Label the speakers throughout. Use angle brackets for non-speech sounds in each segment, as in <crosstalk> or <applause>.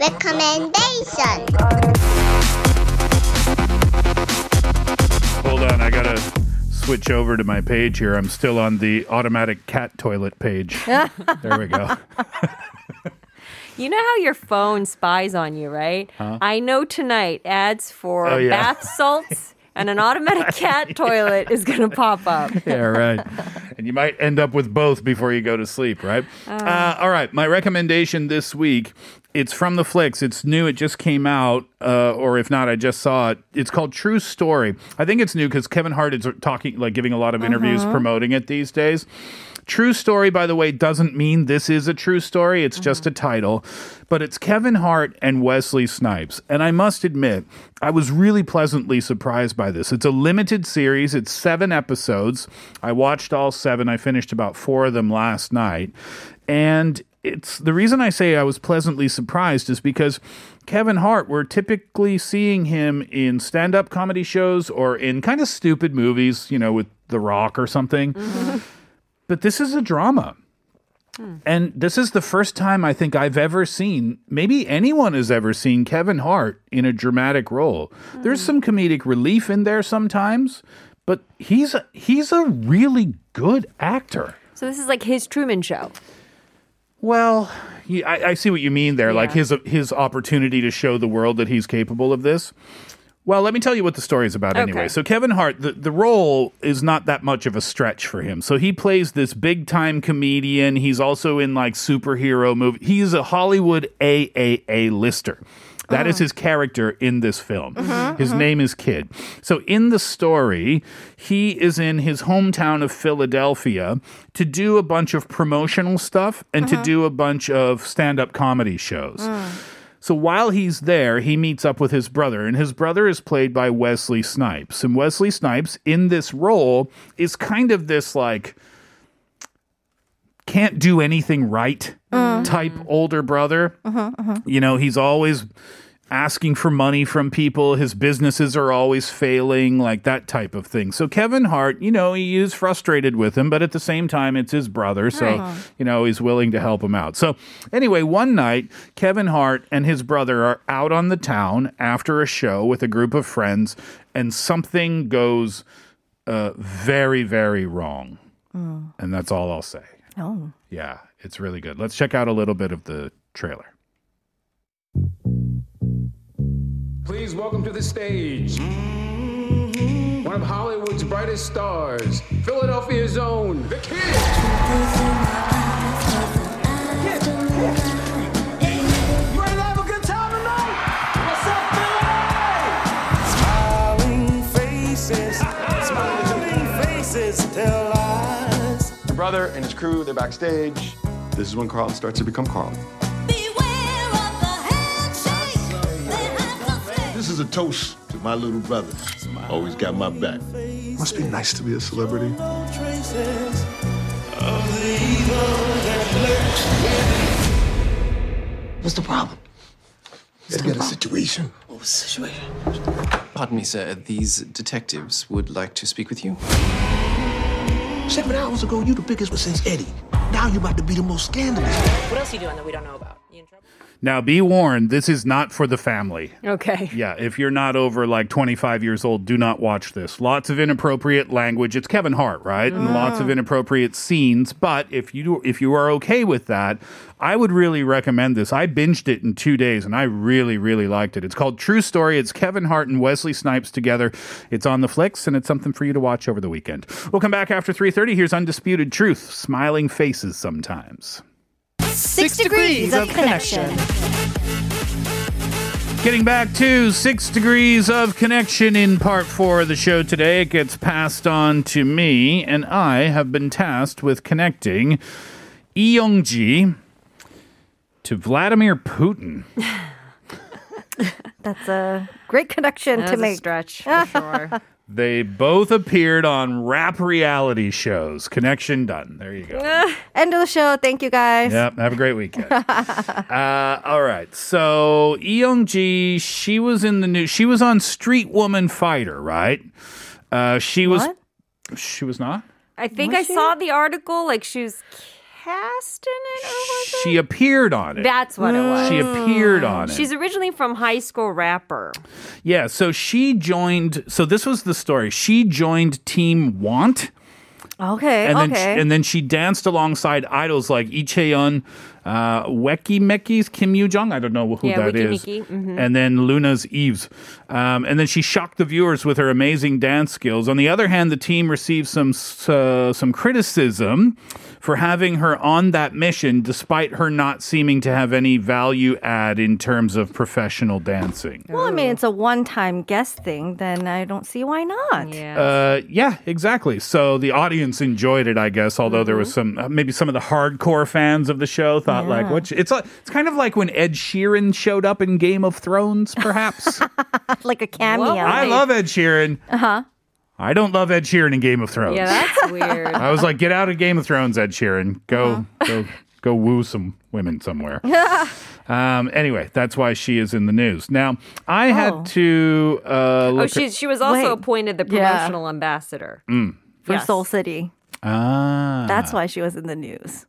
Speaker 1: recommendation.
Speaker 2: Hold on, I gotta switch over to my page here. I'm still on the automatic cat toilet page. <laughs> there we go.
Speaker 3: You know how your phone spies on you, right? I know tonight ads for
Speaker 2: Oh, yeah.
Speaker 3: bath salts and an automatic <laughs> cat toilet is going to pop up. <laughs>
Speaker 2: yeah, right. And you might end up with both before you go to sleep, right? Uh, all right. My recommendation this week. It's from Netflix. It's new. It just came out, uh, or if not, I just saw it. It's called True Story. I think it's new because Kevin Hart is talking, like giving a lot of interviews promoting it these days. True story, by the way, doesn't mean this is a true story. It's just a title. But it's Kevin Hart and Wesley Snipes. And I must admit, I was really pleasantly surprised by this. It's a limited series, it's seven episodes. I watched all seven. I finished about four of them last night. And it's the reason I say I was pleasantly surprised is because Kevin Hart, we're typically seeing him in stand up comedy shows or in kind of stupid movies, you know, with The Rock or something. Mm-hmm. But this is a drama. Hmm. And this is the first time I think I've ever seen, maybe anyone has ever seen Kevin Hart in a dramatic role. There's hmm. some comedic relief in there sometimes, but he's a, he's a really good actor.
Speaker 3: So this is like his Truman Show.
Speaker 2: Well, he- I, I see what you mean there. Like his his opportunity to show the world that he's capable of this. Well, let me tell you what the story is about anyway.
Speaker 3: Okay.
Speaker 2: So Kevin Hart, the, the role is not that much of a stretch for him. So he plays this big time comedian. He's also in like superhero movie. He's a Hollywood AAA lister. That is uh-huh. his character in this film. Uh-huh, his uh-huh. name is Kid. So in the story, he is in his hometown of Philadelphia to do a bunch of promotional stuff and to do a bunch of stand up comedy shows. Uh. So while he's there, he meets up with his brother, and his brother is played by Wesley Snipes. And Wesley Snipes, in this role, is kind of this like can't do anything right uh-huh. type mm-hmm. older brother. Uh-huh, uh-huh. You know, he's always asking for money from people. His businesses are always failing, like that type of thing. So Kevin Hart, you know, he is frustrated with him, but at the same time, it's his brother. So, you know, he's willing to help him out. So, anyway, one night, Kevin Hart and his brother are out on the town after a show with a group of friends, and something goes uh, very, very wrong. Oh. And that's all I'll say.
Speaker 4: Oh.
Speaker 2: Yeah, it's really good. Let's check out a little bit of the trailer.
Speaker 5: Please welcome to the stage mm-hmm, one of Hollywood's brightest stars, Philadelphia's own, The Kid. You ready to have a good time tonight? What's up,
Speaker 6: Smiling faces, smiling faces tell lies.
Speaker 7: My brother and his crew, they're backstage. This is when Carl starts to become Carl.
Speaker 8: This is a toast to my little brother. Always got my back.
Speaker 7: Must be nice to be a celebrity.
Speaker 6: No the evil that lurks
Speaker 8: What's the problem? Let's get a situation.
Speaker 6: What was the situation?
Speaker 9: Pardon me, sir. These detectives would like to speak with you.
Speaker 8: Seven hours ago, you the biggest one since Eddie. Now you about to be the most scandalous.
Speaker 4: What else are you doing that we don't know about? You in trouble?
Speaker 2: Now, be warned, this is not for the family.
Speaker 3: Okay.
Speaker 2: Yeah, if you're not over like 25 years old, do not watch this. Lots of inappropriate language. It's Kevin Hart, right? And lots of ah. inappropriate scenes. But if you do, if you are okay with that, I would really recommend this. I binged it in two days, and I really, really liked it. It's called True Story. It's Kevin Hart and Wesley Snipes together. It's on Netflix, and it's something for you to watch over the weekend. We'll come back after 3:30. Here's Undisputed Truth: Smiling faces sometimes.
Speaker 4: Six degrees of connection.
Speaker 2: Getting back to six degrees of connection in part four of the show today, it gets passed on to me, and I have been tasked with connecting Lee Young-ji to Vladimir Putin. <laughs>
Speaker 4: That's a great connection
Speaker 3: That
Speaker 4: to
Speaker 3: was a
Speaker 4: make.
Speaker 3: stretch for <laughs> sure.
Speaker 2: They both appeared on rap reality shows. Connection done. There you go. <laughs>
Speaker 4: End of the show. Thank you guys.
Speaker 2: Yep. Have a great weekend. uh, all right. So Lee Young-ji, she was in the news. She was on Street Woman Fighter, right? Uh, she was.
Speaker 4: What?
Speaker 2: She was not.
Speaker 3: I think
Speaker 4: Was
Speaker 3: I
Speaker 4: she?
Speaker 3: saw the article. Like she was cast in it, or was it?
Speaker 2: She appeared on it.
Speaker 3: That's what it was.
Speaker 2: she appeared on it.
Speaker 3: She's originally from high school rapper.
Speaker 2: Yeah, so she joined. So this was the story. She joined Team Want,
Speaker 4: Okay.
Speaker 2: and then
Speaker 4: okay.
Speaker 2: and then she danced alongside idols like Lee Chae-yeon, uh, Weki Meki's Kim Yoo Jung. I don't know who
Speaker 3: Yeah,
Speaker 2: that
Speaker 3: Weki
Speaker 2: is.
Speaker 3: Meki, mhm.
Speaker 2: And then LOONA's Yves, um, and then she shocked the viewers with her amazing dance skills. On the other hand, the team received some uh, some criticism for having her on that mission, despite her not seeming to have any value add in terms of professional dancing.
Speaker 4: well, I mean, it's a one-time guest thing. Then I don't see why not.
Speaker 3: Yeah.
Speaker 2: Uh, yeah, exactly. So the audience enjoyed it, I guess. Although there was
Speaker 3: Mm-hmm.
Speaker 2: some, uh, maybe some of the hardcore fans of the show thought like, "What?" It's like it's kind of like when Ed Sheeran showed up in Game of Thrones, perhaps. <laughs>
Speaker 4: like a cameo.
Speaker 3: Well,
Speaker 2: I love Ed Sheeran. Uh huh. I don't love Ed Sheeran in Game of Thrones.
Speaker 3: yeah, that's <laughs> weird.
Speaker 2: I was like, "Get out of Game of Thrones, Ed Sheeran. Go,
Speaker 3: Uh-huh.
Speaker 2: go, go, woo some women somewhere." <laughs> Um, anyway, that's why she is in the news. Now, I
Speaker 4: Oh.
Speaker 2: had to uh,
Speaker 3: oh,
Speaker 2: look.
Speaker 3: she she was also
Speaker 4: Wait.
Speaker 3: appointed the
Speaker 4: Yeah.
Speaker 3: promotional ambassador.
Speaker 4: for
Speaker 3: Yes.
Speaker 4: Seoul City.
Speaker 2: ah,
Speaker 4: That's why she was in the news.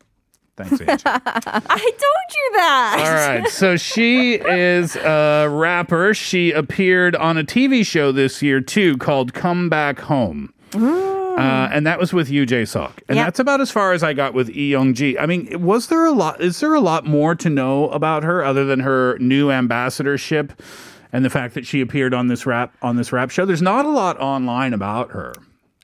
Speaker 2: Thanks, Angie. <laughs>
Speaker 3: I told you that.
Speaker 2: All right. So she is a rapper. She appeared on a TV show this year too called Come Back Home. Uh, and that was with Jae Sok. And
Speaker 4: Yep.
Speaker 2: that's about as far as I got with E Young Ji. I mean, was there a lot is there a lot more to know about her other than her new ambassadorship and the fact that she appeared on this rap on this rap show? There's not a lot online about her.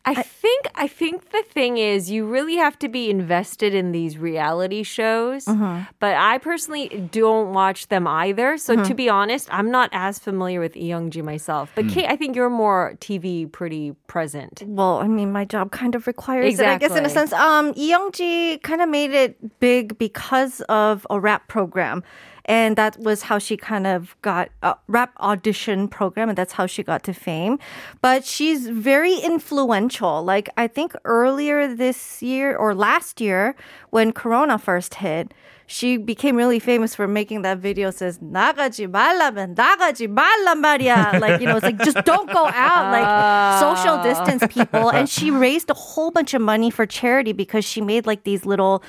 Speaker 3: I think I think the thing is you really have to be invested in these reality shows. Uh-huh. But I personally don't watch them either. So to uh-huh. be honest, I'm not as familiar with Lee Young-ji myself. But hmm. Kate, I think you're more TV pretty present.
Speaker 4: Well, I mean, my job kind of requires it, I guess, in a sense. Um, Lee Young-ji kind of made it big because of a rap program. And that was how she kind of got a rap audition program, and that's how she got to fame. But she's very influential Like, I think earlier this year or last year, when Corona first hit, she became really famous for making that video says 나가지 말라면 나가지 말란 말이야 like you know it's like just don't go out like social distance people and she raised <laughs> a whole bunch of money for charity because she made like these little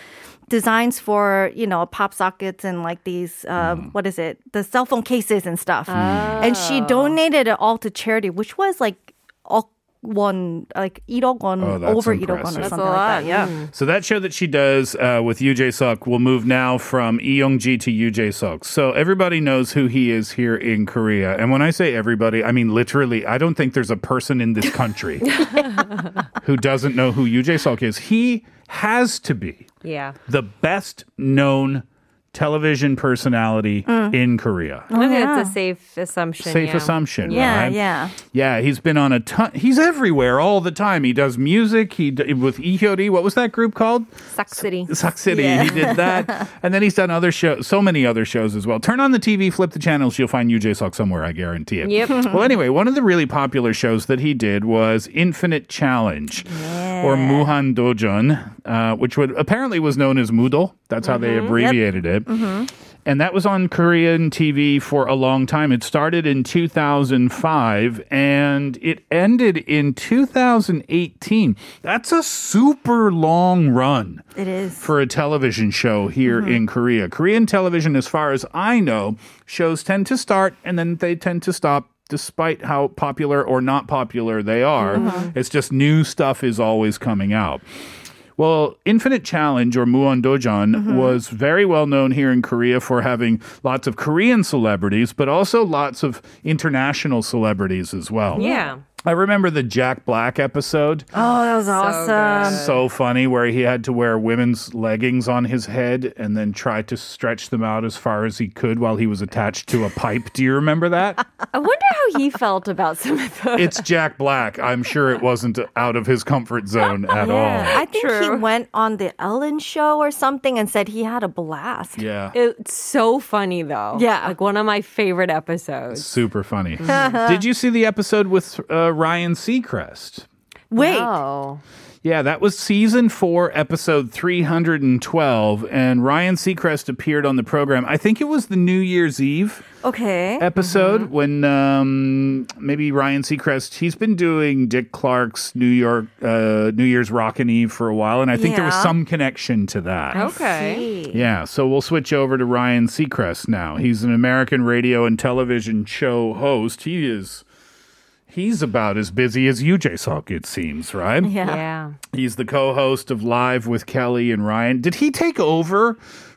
Speaker 4: designs for you know pop sockets and like these um, what is it the cell phone cases and stuff and she donated it all to charity which was like all one like 1억 won
Speaker 2: Oh, that's
Speaker 4: over 1억 won or.
Speaker 3: That's
Speaker 4: something
Speaker 3: a
Speaker 4: like that yeah
Speaker 3: Mm.
Speaker 2: So that show that she does uh, with Yoo Jae Suk will move now from Lee Young Ji to Yoo Jae Suk. So everybody knows who he is here in Korea. And when I say everybody, I mean literally. I don't think there's a person in this country <laughs> who doesn't know who Yoo Jae Suk is. He has to be
Speaker 3: Yeah.
Speaker 2: the best known television personality mm. in Korea.
Speaker 3: Oh, I think that's a safe assumption.
Speaker 2: Safe
Speaker 3: yeah.
Speaker 2: assumption,
Speaker 4: yeah
Speaker 2: right?
Speaker 4: yeah
Speaker 2: Yeah, he's been on a ton. He's everywhere all the time. He does music. He d- with Lee Hyori. What was that group called?
Speaker 3: SSAK3.
Speaker 2: Suck City. He did that, <laughs> and then he's done other shows, so many other shows as well. Turn on the TV, flip the channels, you'll find Yoo Jae Suk somewhere. I guarantee it.
Speaker 3: Yep.
Speaker 2: well, anyway, one of the really popular shows that he did was Infinite Challenge, or Muhan Dojeon, uh, which would apparently was known as Moodle. That's how they mm-hmm. abbreviated it. Mm-hmm. And that was on Korean TV for a long time. It started in 2005 and it ended in 2018. That's a super long run
Speaker 4: it is
Speaker 2: for a television show here mm-hmm. in Korea. Korean television, as far as I know, shows tend to start and then they tend to stop. Despite how popular or not popular they are, uh-huh. it's just new stuff is always coming out. Well, Infinite Challenge or Muhan Dojeon mm-hmm. was very well known here in Korea for having lots of Korean celebrities, but also lots of international celebrities as well.
Speaker 3: Yeah.
Speaker 2: I remember the Jack Black episode.
Speaker 4: oh that was
Speaker 3: So
Speaker 4: awesome
Speaker 3: good.
Speaker 2: So funny, where he had to wear women's leggings on his head and then try to stretch them out as far as he could while he was attached to a pipe. Do you remember that? <laughs>
Speaker 3: I wonder how he felt about some of those.
Speaker 2: it's Jack Black. I'm sure it wasn't out of his comfort zone <laughs> at all.
Speaker 4: I think he went on the Ellen show or something and said he had a blast.
Speaker 2: Yeah.
Speaker 3: It's so funny though.
Speaker 4: Yeah.
Speaker 3: Like one of my favorite episodes.
Speaker 2: Super funny. Did you see the episode with uh, Ryan Seacrest?
Speaker 4: Wait,
Speaker 3: Oh.
Speaker 2: Yeah, that was season four, episode 312. And Ryan Seacrest appeared on the program. I think it was the New Year's Eve
Speaker 4: Okay.
Speaker 2: episode when um, maybe Ryan Seacrest, he's been doing Dick Clark's New York, uh, New Year's Rockin' Eve for a while. And I think there was some connection to that.
Speaker 3: Okay.
Speaker 2: Yeah, so we'll switch over to Ryan Seacrest now. He's an American radio and television show host. He is. He's about as busy as Yoo Jae-suk, it seems, right?
Speaker 4: Yeah.
Speaker 3: Yeah.
Speaker 2: He's the co-host of Live with Kelly and Ryan. Did he take over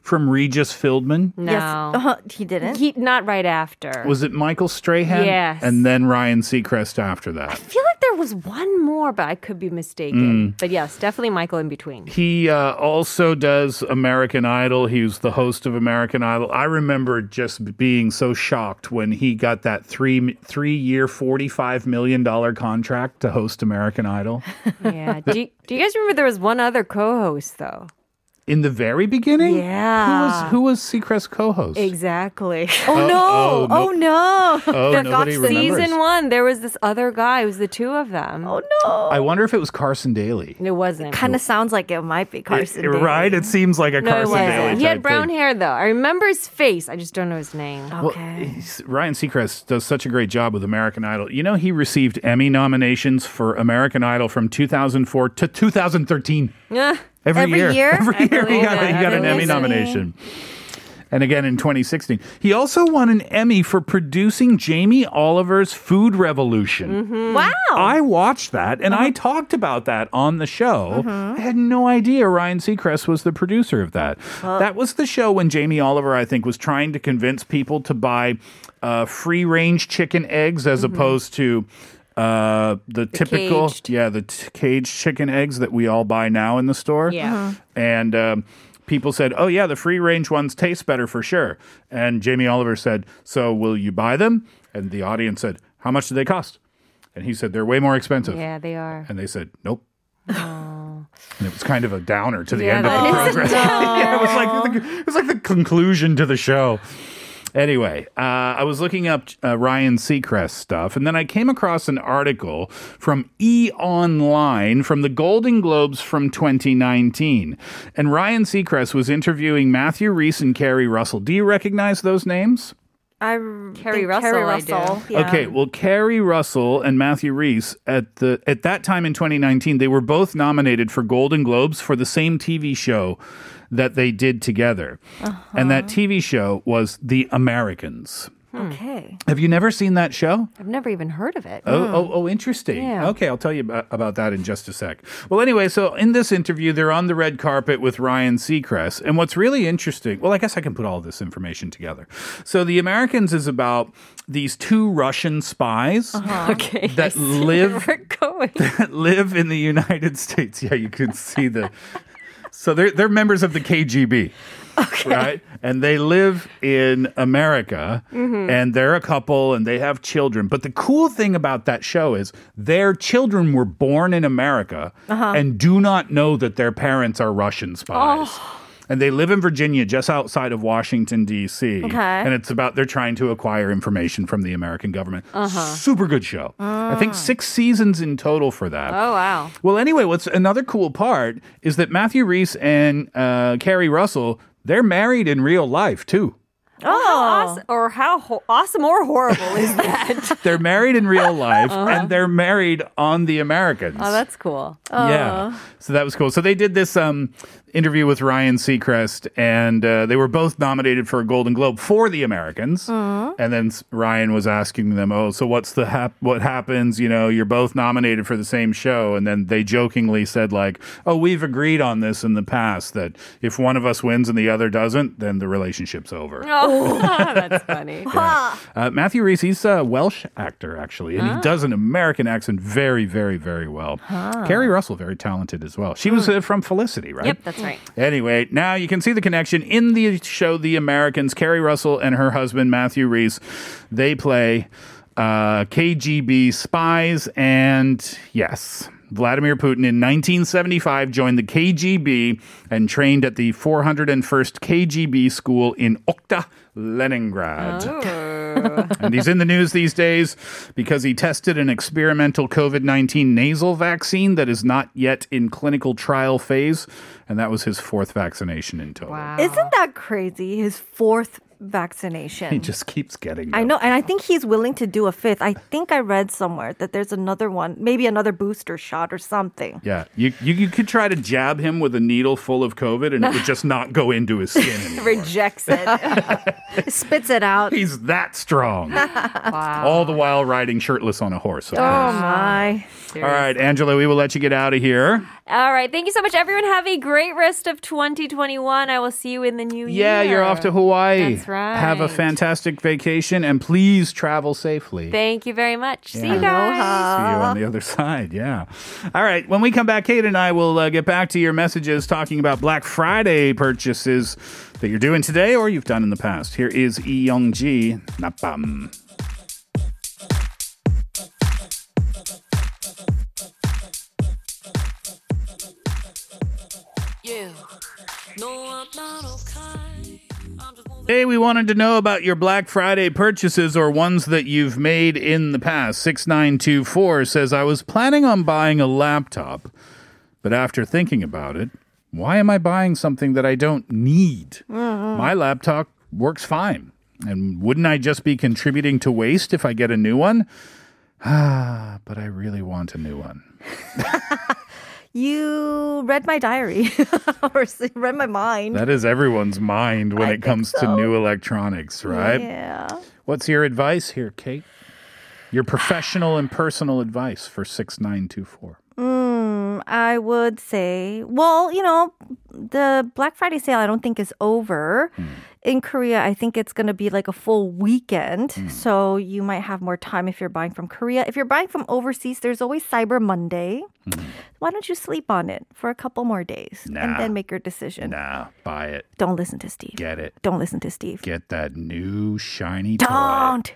Speaker 2: from Regis Fieldman?
Speaker 3: No.
Speaker 4: Yes. Uh-huh. He didn't.
Speaker 3: He not right after.
Speaker 2: Was it Michael Strahan?
Speaker 3: Yes.
Speaker 2: And then Ryan Seacrest after that.
Speaker 3: I feel like there was one more, but I could be
Speaker 2: Mm.
Speaker 3: mistaken. But yes, definitely Michael in between.
Speaker 2: He uh, also does American Idol. He was the host of American Idol. I remember just being so shocked when he got that three three year, forty five million dollar contract to host American Idol. <laughs>
Speaker 3: Yeah. do, you, do you guys remember there was one other co-host though?
Speaker 2: In the very beginning,
Speaker 3: Yeah.
Speaker 2: who was who was Seacrest's co-host?
Speaker 3: Exactly.
Speaker 4: oh, no.
Speaker 2: oh, no.
Speaker 4: Oh, oh no.
Speaker 2: Oh,
Speaker 3: The
Speaker 2: nobody
Speaker 3: Fox
Speaker 2: remembers.
Speaker 3: season one, there was this other guy. It was the two of them.
Speaker 4: Oh, no.
Speaker 2: I wonder if it was Carson Daly.
Speaker 3: It wasn't.
Speaker 4: Kind of sounds like it might be Carson.
Speaker 2: It-
Speaker 4: Daly.
Speaker 2: right? It seems like a
Speaker 3: no, it
Speaker 2: Carson
Speaker 3: wasn't.
Speaker 2: Daly.
Speaker 3: He had
Speaker 2: type
Speaker 3: brown
Speaker 2: thing.
Speaker 3: hair though. I remember his face. I just don't know his name.
Speaker 2: Well,
Speaker 4: Okay.
Speaker 2: he's- Ryan Seacrest does such a great job with American Idol. You know, he received Emmy nominations for American Idol from 2004 to 2013.
Speaker 3: Yeah.
Speaker 2: Every,
Speaker 4: Every
Speaker 2: year.
Speaker 4: year?
Speaker 2: Every year he got, he got an Emmy nomination. And again in 2016. He also won an Emmy for producing Jamie Oliver's Food Revolution.
Speaker 3: Mm-hmm.
Speaker 4: Wow.
Speaker 2: I watched that and
Speaker 3: Uh-huh.
Speaker 2: I talked about that on the show.
Speaker 3: Mm-hmm.
Speaker 2: I had no idea Ryan Seacrest was the producer of that. that was the show when Jamie Oliver, I think, was trying to convince people to buy uh, free range chicken eggs as opposed to. Uh, the, typical,
Speaker 3: caged.
Speaker 2: yeah, the t- caged chicken eggs that we all buy now in the store.
Speaker 3: Yeah.
Speaker 2: And um, people said, oh, yeah, the free range ones taste better for sure. And Jamie Oliver said, so will you buy them? And the audience said, how much do they cost? And he said, they're way more expensive.
Speaker 3: Yeah, they are.
Speaker 2: And they said, nope. And it was kind of a downer to the
Speaker 3: Yeah,
Speaker 2: end of the
Speaker 3: that is a
Speaker 2: program. <laughs> yeah, it was like the, it was like the conclusion to the show. Anyway, uh, I was looking up uh, Ryan Seacrest stuff, and then I came across an article from E Online from the Golden Globes from 2019. And Ryan Seacrest was interviewing Matthew Rhys and Keri Russell. Do you recognize those names?
Speaker 4: I Keri
Speaker 3: Russell,
Speaker 4: Keri
Speaker 3: I do.
Speaker 4: Russell. Yeah.
Speaker 2: Okay, well, Keri Russell and Matthew Rhys at the at that time in 2019, they were both nominated for Golden Globes for the same TV show that they did together, and that uh-huh. TV show was The Americans. Hmm.
Speaker 4: Okay.
Speaker 2: Have you never seen that show?
Speaker 3: I've never even heard of it.
Speaker 2: Oh, oh, hmm. oh, interesting.
Speaker 3: Yeah.
Speaker 2: Okay, I'll tell you about, about that in just a sec. Well, anyway, so in this interview, they're on the red carpet with Ryan Seacrest. And what's really interesting, well, I guess I can put all this information together. So, The Americans is about these two Russian spies uh-huh. <laughs>
Speaker 3: Okay.
Speaker 2: that live
Speaker 3: going. <laughs>
Speaker 2: that live in the United States. Yeah, you can see the. <laughs> So they're they're members of the KGB, right? And they live in America, mm-hmm. and they're a couple, and they have children. But the cool thing about that show is their children were born in America uh-huh. and do not know that their parents are Russian spies. Oh. And they live in Virginia, just outside of Washington D.C.
Speaker 4: Okay.
Speaker 2: And it's about they're trying to acquire information from the American government. Uh-huh. Super good show. Uh. I think six seasons in total for that.
Speaker 3: Oh wow.
Speaker 2: Well, anyway, what's another cool part is that Matthew Rhys and uh, Keri Russell they're married in real life too.
Speaker 3: How awesome, or how ho- awesome or horrible is that? <laughs>
Speaker 2: They're married in real life, and they're married on The Americans.
Speaker 3: oh, that's cool.
Speaker 2: Yeah. So that was cool. So they did this um, interview with Ryan Seacrest, and uh, they were both nominated for a Golden Globe for The Americans. And then Ryan was asking them, "Oh, so what's the hap- what happens? You know, you're both nominated for the same show." And then they jokingly said, "Like, oh, we've agreed on this in the past that if one of us wins and the other doesn't, then the relationship's over."
Speaker 3: Oh, <laughs> that's funny. <laughs>
Speaker 2: Uh, Matthew Rhys, he's a Welsh actor, actually, and he does an American accent very, very, very well. Keri Russell, very talented as well. She was uh, from Felicity, right?
Speaker 3: Yep, right.
Speaker 2: Anyway, now you can see the connection in the show The Americans. Keri Russell and her husband, Matthew Rhys, they play uh, KGB spies. And yes, Vladimir Putin in 1975 joined the KGB and trained at the 401st KGB school in Okhta, Leningrad. Oh. And he's in the news these days because he tested an experimental COVID 19 nasal vaccine that is not yet in clinical trial phase. And that was his fourth vaccination in total.
Speaker 4: Isn't that crazy? His fourth vaccination. <laughs>
Speaker 2: He just keeps getting
Speaker 4: I know, and I think he's willing to do a fifth. I think I read somewhere that there's another one, maybe another booster shot or something.
Speaker 2: Yeah, you, you you could try to jab him with a needle full of COVID, and it would just not go into his skin. <laughs>
Speaker 3: Rejects it. <laughs>
Speaker 4: Spits it out.
Speaker 2: He's that strong. All the while riding shirtless on a horse.
Speaker 4: Oh
Speaker 2: course.
Speaker 4: my.
Speaker 2: All right, Angela, we will let you get out of here.
Speaker 3: All right. Thank you so much, everyone. Have a great rest of 2021. I will see you in the new year.
Speaker 2: Yeah, you're off to Hawaii.
Speaker 3: That's right.
Speaker 2: Have a fantastic vacation, and please travel safely.
Speaker 3: Thank you very much. See you guys.
Speaker 2: See you on the other side. Yeah. All right. When we come back, Kate and I will uh, get back to your messages talking about Black Friday purchases that you're doing today or you've done in the past. Here is Lee Young Ji, Napam. Hey, we wanted to know about your Black Friday purchases or ones that you've made in the past. 6924 says, I was planning on buying a laptop, but after thinking about it, why am I buying something that I don't need? My laptop works fine. And wouldn't I just be contributing to waste if I get a new one? Ah, but I really want a new one. <laughs>
Speaker 4: You read my diary <laughs> or read my mind.
Speaker 2: That is everyone's mind when
Speaker 4: I
Speaker 2: it comes
Speaker 4: think
Speaker 2: to new electronics, right?
Speaker 4: Yeah.
Speaker 2: What's your advice here, Kate? Your professional and personal advice for 6924.
Speaker 4: Mm, I would say, well, you know, the Black Friday sale I don't think is over. In Korea, I think it's going to be like a full weekend. Mm. So you might have more time if you're buying from Korea. If you're buying from overseas, there's always Cyber Monday. Mm-hmm. Why don't you sleep on it for a couple more days
Speaker 2: Nah.
Speaker 4: and then make your decision?
Speaker 2: Nah, buy it.
Speaker 4: Don't listen to Steve.
Speaker 2: Get it.
Speaker 4: Don't listen to Steve.
Speaker 2: Get that new shiny toy.
Speaker 4: Don't.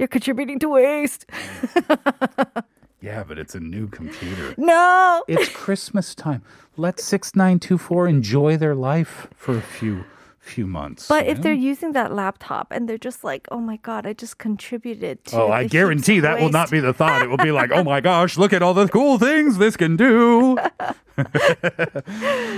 Speaker 4: You're contributing to waste. <laughs>
Speaker 2: Yeah, but it's a new computer.
Speaker 4: No.
Speaker 2: It's Christmas time. Let 6924 enjoy their life for a few few months.
Speaker 4: But if they're using that laptop and they're just like, oh my God, I just contributed to.
Speaker 2: Oh, I guarantee that will not be the thought. It will be like, oh <laughs> my gosh, look at all the cool things this can do. <laughs>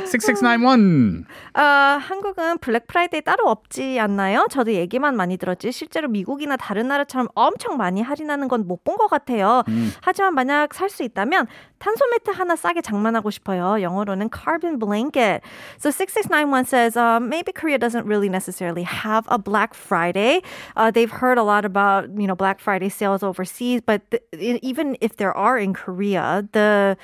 Speaker 2: 6691.
Speaker 4: 어, 한국은 블랙 프라이데이 따로 없지 않나요? 저도 얘기만 많이 들었지 실제로 미국이나 다른 나라처럼 엄청 많이 할인하는 건 못 본 것 같아요. 하지만 만약 살 수 있다면 탄소 매트 하나 싸게 장만하고 싶어요. 영어로는 carbon blanket. So 6691 says um, maybe Korea doesn't really necessarily have a Black Friday. Uh, they've heard a lot about you know Black Friday sales overseas, but th- even if there are in Korea, the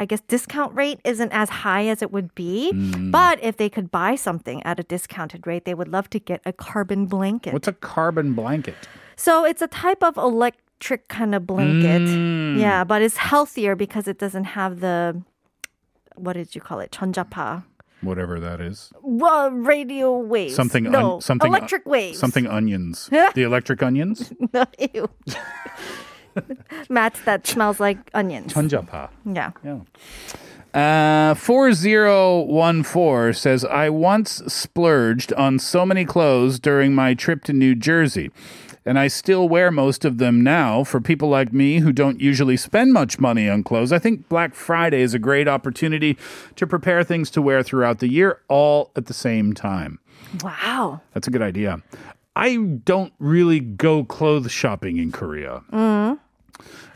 Speaker 4: I guess discount rate isn't as high as it would be. But if they could buy something at a discounted rate, they would love to get a carbon blanket.
Speaker 2: What's a carbon blanket?
Speaker 4: so it's a type of electric kind of blanket.
Speaker 2: Mm.
Speaker 4: Yeah, but it's healthier because it doesn't have the what did you call it? 전자파.
Speaker 2: Whatever that is.
Speaker 4: Well, radio waves.
Speaker 2: Something on-
Speaker 4: no,
Speaker 2: something
Speaker 4: electric waves.
Speaker 2: Something onions. <laughs> the electric onions? <laughs>
Speaker 4: No, ew. <laughs> <laughs> Mats that smells like onions.
Speaker 2: 전자파.
Speaker 4: Yeah.
Speaker 2: Yeah. Uh, 4014 says, I once splurged on so many clothes during my trip to New Jersey, and I still wear most of them now. For people like me who don't usually spend much money on clothes, I think Black Friday is a great opportunity to prepare things to wear throughout the year all at the same time.
Speaker 4: Wow.
Speaker 2: That's a good idea. I don't really go clothes shopping in Korea.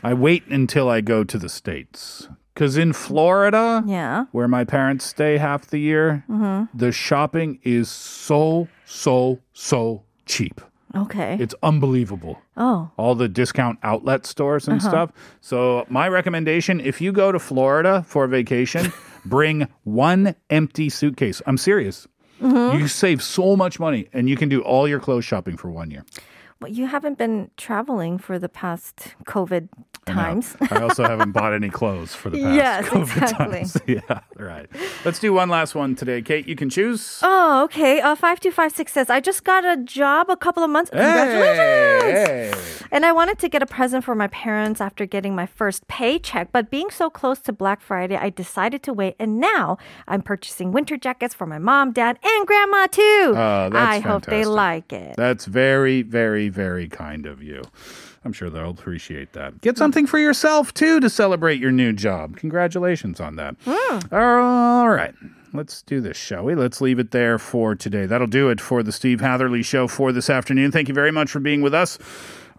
Speaker 2: I wait until I go to the States. Because in Florida,
Speaker 4: Yeah.
Speaker 2: where my parents stay half the year, mm-hmm. the shopping is so, so, so cheap.
Speaker 4: Okay.
Speaker 2: It's unbelievable.
Speaker 4: oh.
Speaker 2: All the discount outlet stores and uh-huh. stuff. So, my recommendation if you go to Florida for vacation, <laughs> bring one empty suitcase. I'm serious. You save so much money and you can do all your clothes shopping for one year.
Speaker 4: Well, you haven't been traveling for the past COVID times.
Speaker 2: I also haven't bought any clothes for the past
Speaker 4: Yes,
Speaker 2: COVID
Speaker 4: exactly.
Speaker 2: times. <laughs> Yeah, right. Let's do one last one today. Kate, you can choose.
Speaker 4: Oh, okay. Uh, 5256 says, I just got a job a couple of months. Congratulations!
Speaker 2: Hey, hey.
Speaker 4: And I wanted to get a present for my parents after getting my first paycheck. But being so close to Black Friday, I decided to wait. And now I'm purchasing winter jackets for my mom, dad, and grandma too.
Speaker 2: Oh, that's
Speaker 4: I hope they like it.
Speaker 2: That's very, very very, very kind of you. I'm sure they'll appreciate that. Get something for yourself too to celebrate your new job. Congratulations on that. Hmm. All right. Let's do this, shall we? Let's leave it there for today. That'll do it for the Steve Hatherly Show for this afternoon. Thank you very much for being with us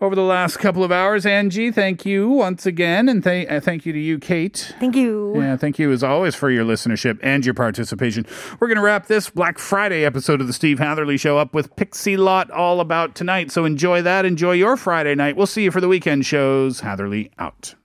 Speaker 2: over the last couple of hours. Angie, thank you once again. And th- uh, thank you to you, Kate.
Speaker 4: Thank you.
Speaker 2: Yeah, thank you as always for your listenership and your participation. We're going to wrap this Black Friday episode of the Steve Hatherly Show up with Pixie Lott all about tonight. So enjoy that. Enjoy your Friday night. We'll see you for the weekend shows. Hatherly out.